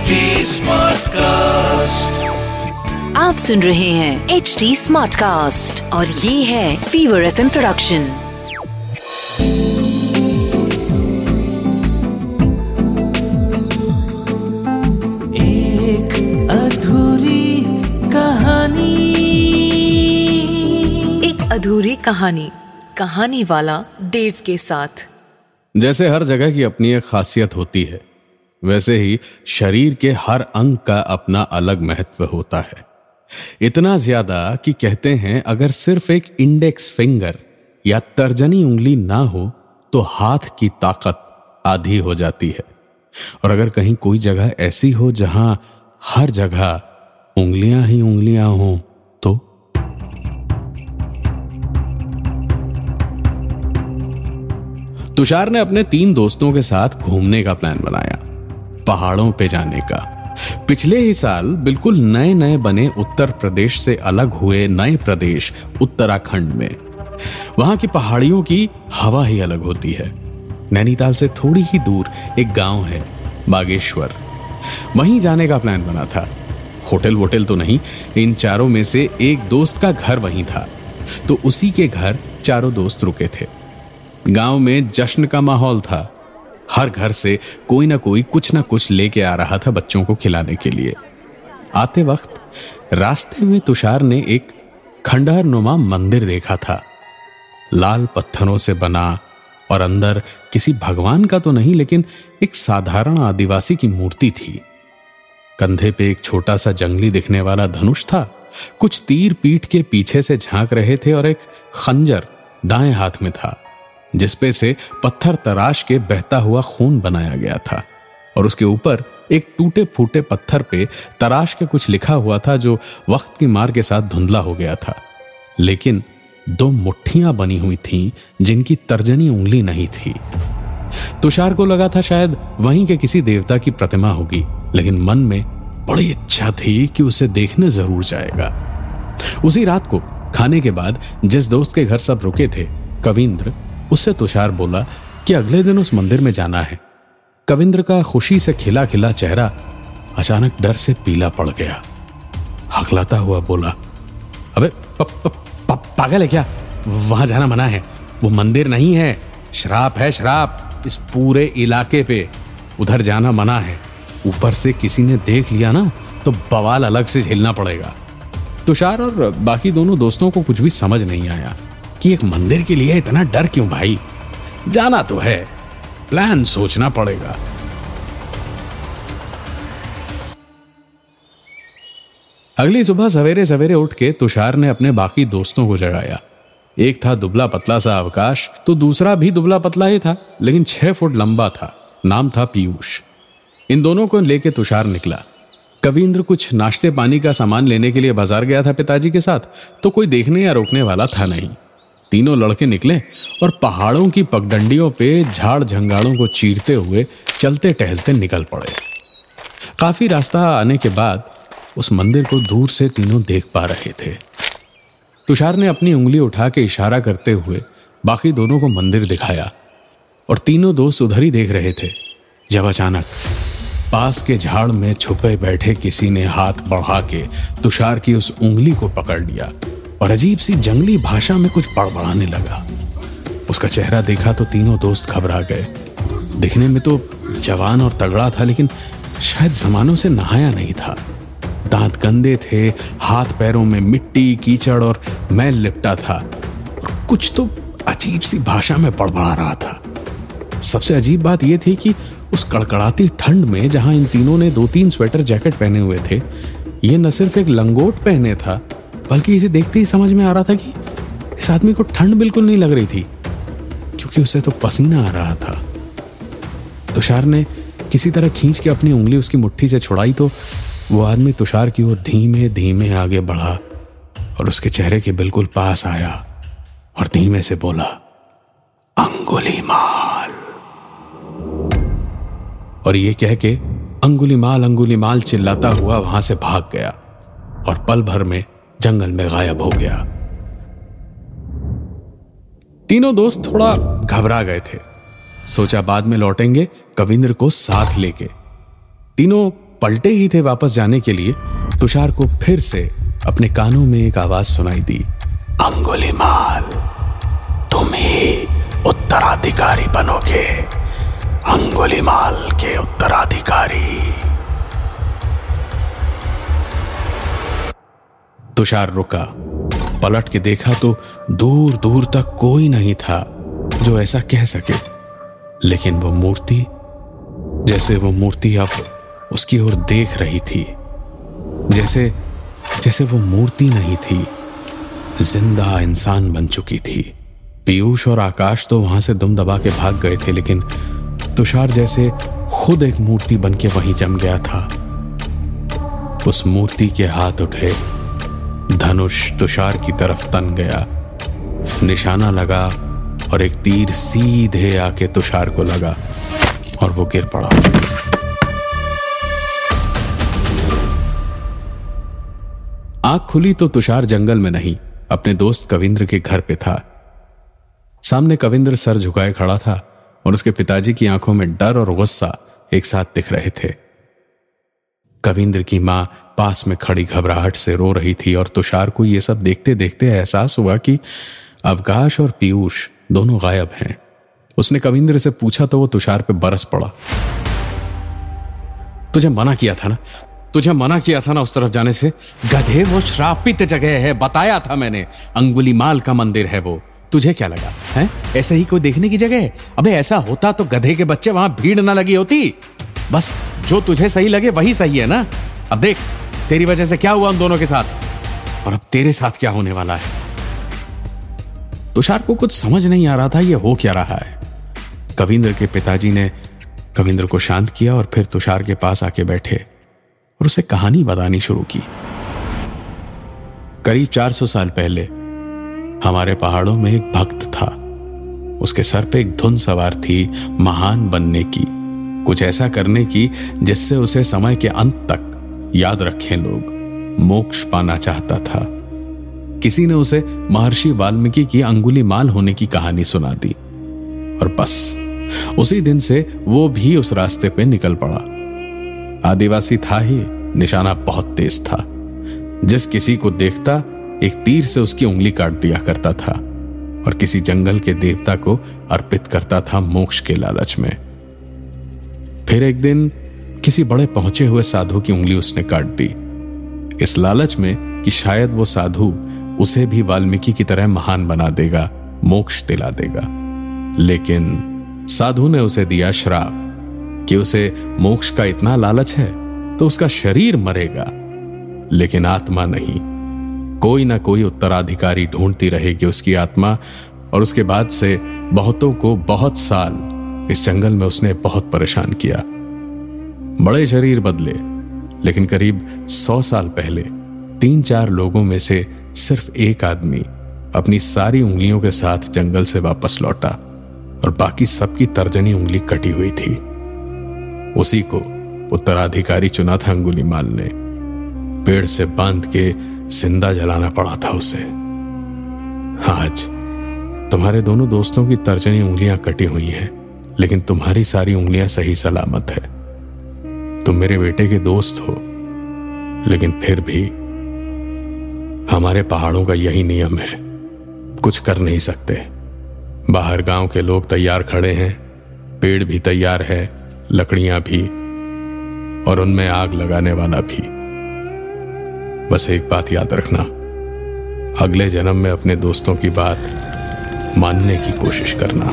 HD Smartcast. आप सुन रहे हैं एच डी स्मार्ट कास्ट और ये है फीवर एफ़ प्रोडक्शन एक अधूरी कहानी। एक अधूरी कहानी कहानी वाला देव के साथ। जैसे हर जगह की अपनी एक खासियत होती है। वैसे ही शरीर के हर अंग का अपना अलग महत्व होता है। इतना ज़्यादा कि कहते हैं अगर सिर्फ़ एक इंडेक्स फिंगर या तर्जनी उंगली ना हो तो हाथ की ताकत आधी हो जाती है। और अगर कहीं कोई जगह ऐसी हो जहाँ हर जगह उंगलियाँ ही उंगलियाँ हो तो तुषार ने अपने तीन दोस्तों के साथ घूमने का प्लान बनाया। पहाड़ों पे जाने का। पिछले ही साल बिल्कुल नए नए बने उत्तर प्रदेश से अलग हुए नए प्रदेश उत्तराखंड में। वहाँ की पहाड़ियों की हवा ही अलग होती है। नैनीताल से थोड़ी ही दूर एक गाँव है, बागेश्वर। वहीं जाने का प्लान बना था। होटल वोटल तो नहीं, इन चारों में से एक दोस्त का घर वहीं था। तो उसी के घर चारों दोस्त रुके थे। गाँव में जश्न का माहौल था। हर घर से कोई ना कोई कुछ ना कुछ लेके आ रहा था बच्चों को खिलाने के लिए। आते वक्त रास्ते में तुषार ने एक खंडहर नुमा मंदिर देखा था। लाल पत्थरों से बना और अंदर किसी भगवान का तो नहीं, लेकिन एक साधारण आदिवासी की मूर्ति थी। कंधे पे एक छोटा सा जंगली दिखने वाला धनुष था। कुछ तीर पीठ के पीछे से झाँक रहे थे और एक खंजर दाएँ हाथ में था। जिसपे से पत्थर तराश के बहता हुआ खून बनाया गया था। और उसके ऊपर एक टूटे फूटे पत्थर पे तराश के कुछ लिखा हुआ था जो वक्त की मार के साथ धुंधला हो गया था। लेकिन दो मुट्ठियाँ बनी हुई थीं जिनकी तर्जनी उंगली नहीं थी। तुषार को लगा था शायद वहीं के किसी देवता की प्रतिमा होगी, लेकिन मन में बड़ी इच्छा थी कि उसे देखने ज़रूर जाएगा। उसी रात को खाने के बाद जिस दोस्त के घर सब रुके थे, कविंद्र उससे तुषार बोला कि अगले दिन उस मंदिर में जाना है। कविंद्र का खुशी से खिला खिला चेहरा अचानक डर से पीला पड़ गया। हकलाता हुआ बोला अबे प, प, प, पागल है क्या? वहाँ जाना मना है। वो मंदिर नहीं है। शराब है शराब इस पूरे इलाके पे उधर जाना मना है। ऊपर से किसी ने देख लिया ना तो बवाल अलग से झेलना पड़ेगा। तुषार और बाकी दोनों दोस्तों को कुछ भी समझ नहीं आया। कि एक मंदिर के लिए इतना डर क्यों भाई? जाना तो है। प्लान सोचना पड़ेगा। अगली सुबह सवेरे सवेरे उठ के तुषार ने अपने बाकी दोस्तों को जगाया। एक था दुबला पतला सा अवकाश तो दूसरा भी दुबला पतला ही था, लेकिन छह फुट लंबा था। नाम था पीयूष। इन दोनों को लेके तुषार निकला। कविंद्र कुछ नाश्ते पानी का सामान लेने के लिए बाज़ार गया था पिताजी के साथ तो कोई देखने या रोकने वाला था नहीं। तीनों लड़के निकले और पहाड़ों की पगडंडियों पे झाड़ झंगाड़ों को चीरते हुए चलते टहलते निकल पड़े। काफ़ी रास्ता आने के बाद उस मंदिर को दूर से तीनों देख पा रहे थे। तुषार ने अपनी उंगली उठा के इशारा करते हुए बाकी दोनों को मंदिर दिखाया और तीनों दोस्त उधर ही देख रहे थे, जब अचानक पास के झाड़ में छुपे बैठे किसी ने हाथ बढ़ा के तुषार की उस उंगली को पकड़ लिया। और अजीब सी जंगली भाषा में कुछ बड़बड़ाने लगा। उसका चेहरा देखा तो तीनों दोस्त घबरा गए। दिखने में तो जवान और तगड़ा था, लेकिन शायद जमानों से नहाया नहीं था। दांत गंदे थे, हाथ पैरों में मिट्टी, कीचड़ और मैल लिपटा था। और कुछ तो अजीब सी भाषा में बड़बड़ा रहा था। सबसे अजीब बात यह थी कि उस कड़कड़ाती ठंड में, जहाँ इन तीनों ने दो तीन स्वेटर जैकेट पहने हुए थे, ये न सिर्फ़ एक लंगोट पहने था बल्कि इसे देखते ही समझ में आ रहा था कि इस आदमी को ठंड बिल्कुल नहीं लग रही थी, क्योंकि उसे तो पसीना आ रहा था। तुषार ने किसी तरह खींच के अपनी उंगली उसकी मुट्ठी से छुड़ाई तो वो आदमी तुषार की ओर धीमे धीमे आगे बढ़ा और उसके चेहरे के बिल्कुल पास आया और धीमे से बोला, अंगुली माल। और ये कह के अंगुली माल अंगुली माल चिल्लाता हुआ वहाँ से भाग गया और पल भर में जंगल में गायब हो गया। तीनों दोस्त थोड़ा घबरा गए थे। सोचा बाद में लौटेंगे, कविंद्र को साथ लेके। तीनों पलटे ही थे वापस जाने के लिए। तुषार को फिर से अपने कानों में एक आवाज़ सुनाई दी। अंगुलीमाल, तुम ही उत्तराधिकारी बनोगे। अंगुलीमाल के उत्तराधिकारी तुषार रुका। पलट के देखा तो दूर दूर तक कोई नहीं था जो ऐसा कह सके। लेकिन वो मूर्ति, जैसे वो मूर्ति अब उसकी ओर देख रही थी, जैसे जैसे वो मूर्ति नहीं थी, ज़िंदा इंसान बन चुकी थी। पीयूष और आकाश तो वहाँ से दुम दबा के भाग गए थे, लेकिन तुषार जैसे खुद एक मूर्ति बन के वहीं जम गया था। उस मूर्ति के हाथ उठे। धनुष तुषार की तरफ़ तन गया। निशाना लगा और एक तीर सीधे आके तुषार को लगा और वो गिर पड़ा। आँख खुली तो तुषार जंगल में नहीं, अपने दोस्त कविंद्र के घर पे था। सामने कविंद्र सर झुकाए खड़ा था और उसके पिताजी की आँखों में डर और गुस्सा एक साथ दिख रहे थे। कविंद्र की माँ पास में खड़ी घबराहट से रो रही थी और तुषार को यह सब देखते देखते एहसास हुआ कि अवकाश और पीयूष दोनों गायब हैं। उसने कविंद्र से पूछा तो वो तुषार पे बरस पड़ा। तुझे मना किया था ना? तुझे मना किया था ना उस तरफ़ जाने से? गधे वो श्रापित जगह है, बताया था मैंने। अंगुली माल का मंदिर है वो। तुझे क्या लगा, है? ऐसे ही कोई देखने की जगह अबे ऐसा होता तो गधे के बच्चे वहाँ भीड़ ना लगी होती। बस जो तुझे सही लगे वही सही है ना? अब देख तेरी वजह से क्या हुआ उन दोनों के साथ? और अब तेरे साथ क्या होने वाला है? तुषार को कुछ समझ नहीं आ रहा था यह हो क्या रहा है। कविंद्र के पिताजी ने कविंद्र को शांत किया और फिर तुषार के पास आके बैठे और उसे कहानी बतानी शुरू की। करीब 400 साल पहले, हमारे पहाड़ों में एक भक्त था। उसके सर पे एक धुन सवार थी महान बनने की, कुछ ऐसा करने की, जिससे उसे समय के अंत तक याद रखें लोग, मोक्ष पाना चाहता था। किसी ने उसे महर्षि वाल्मीकि की अंगुली माल होने की कहानी सुना दी। और बस, उसी दिन से वो भी उस रास्ते पे निकल पड़ा। आदिवासी था ही, निशाना बहुत तेज था। जिस किसी को देखता, एक तीर से उसकी उंगली काट दिया करता था। और किसी जंगल के देवता को अर्पित करता था मोक्ष के लालच में। फिर एक दिन किसी बड़े पहुँचे हुए साधु की उंगली उसने काट दी। इस लालच में कि शायद वो साधु उसे भी वाल्मीकि की तरह महान बना देगा, मोक्ष दिला देगा। लेकिन साधु ने उसे दिया श्राप कि उसे मोक्ष का इतना लालच है तो उसका शरीर मरेगा। लेकिन आत्मा नहीं। कोई ना कोई उत्तराधिकारी ढूंढती रहेगी उसकी आत्मा और उसके बाद से बहुतों को बहुत साल इस जंगल में उसने बहुत परेशान किया। बड़े शरीर बदले, लेकिन करीब सौ साल पहले तीन चार लोगों में से सिर्फ़ एक आदमी अपनी सारी उंगलियों के साथ जंगल से वापस लौटा और बाकी सबकी तर्जनी उंगली कटी हुई थी। उसी को उत्तराधिकारी चुना था अंगुली माल ने। पेड़ से बाँध के ज़िंदा जलाना पड़ा था उसे। आज तुम्हारे दोनों दोस्तों की तर्जनी उंगलियाँ कटी हुई हैं, लेकिन तुम्हारी सारी उंगलियाँ सही सलामत है। तुम मेरे बेटे के दोस्त हो, लेकिन फिर भी हमारे पहाड़ों का यही नियम है। कुछ कर नहीं सकते। बाहर गाँव के लोग तैयार खड़े हैं, पेड़ भी तैयार है, लकड़ियाँ भी, और उनमें आग लगाने वाला भी। बस एक बात याद रखना, अगले जन्म में अपने दोस्तों की बात मानने की कोशिश करना।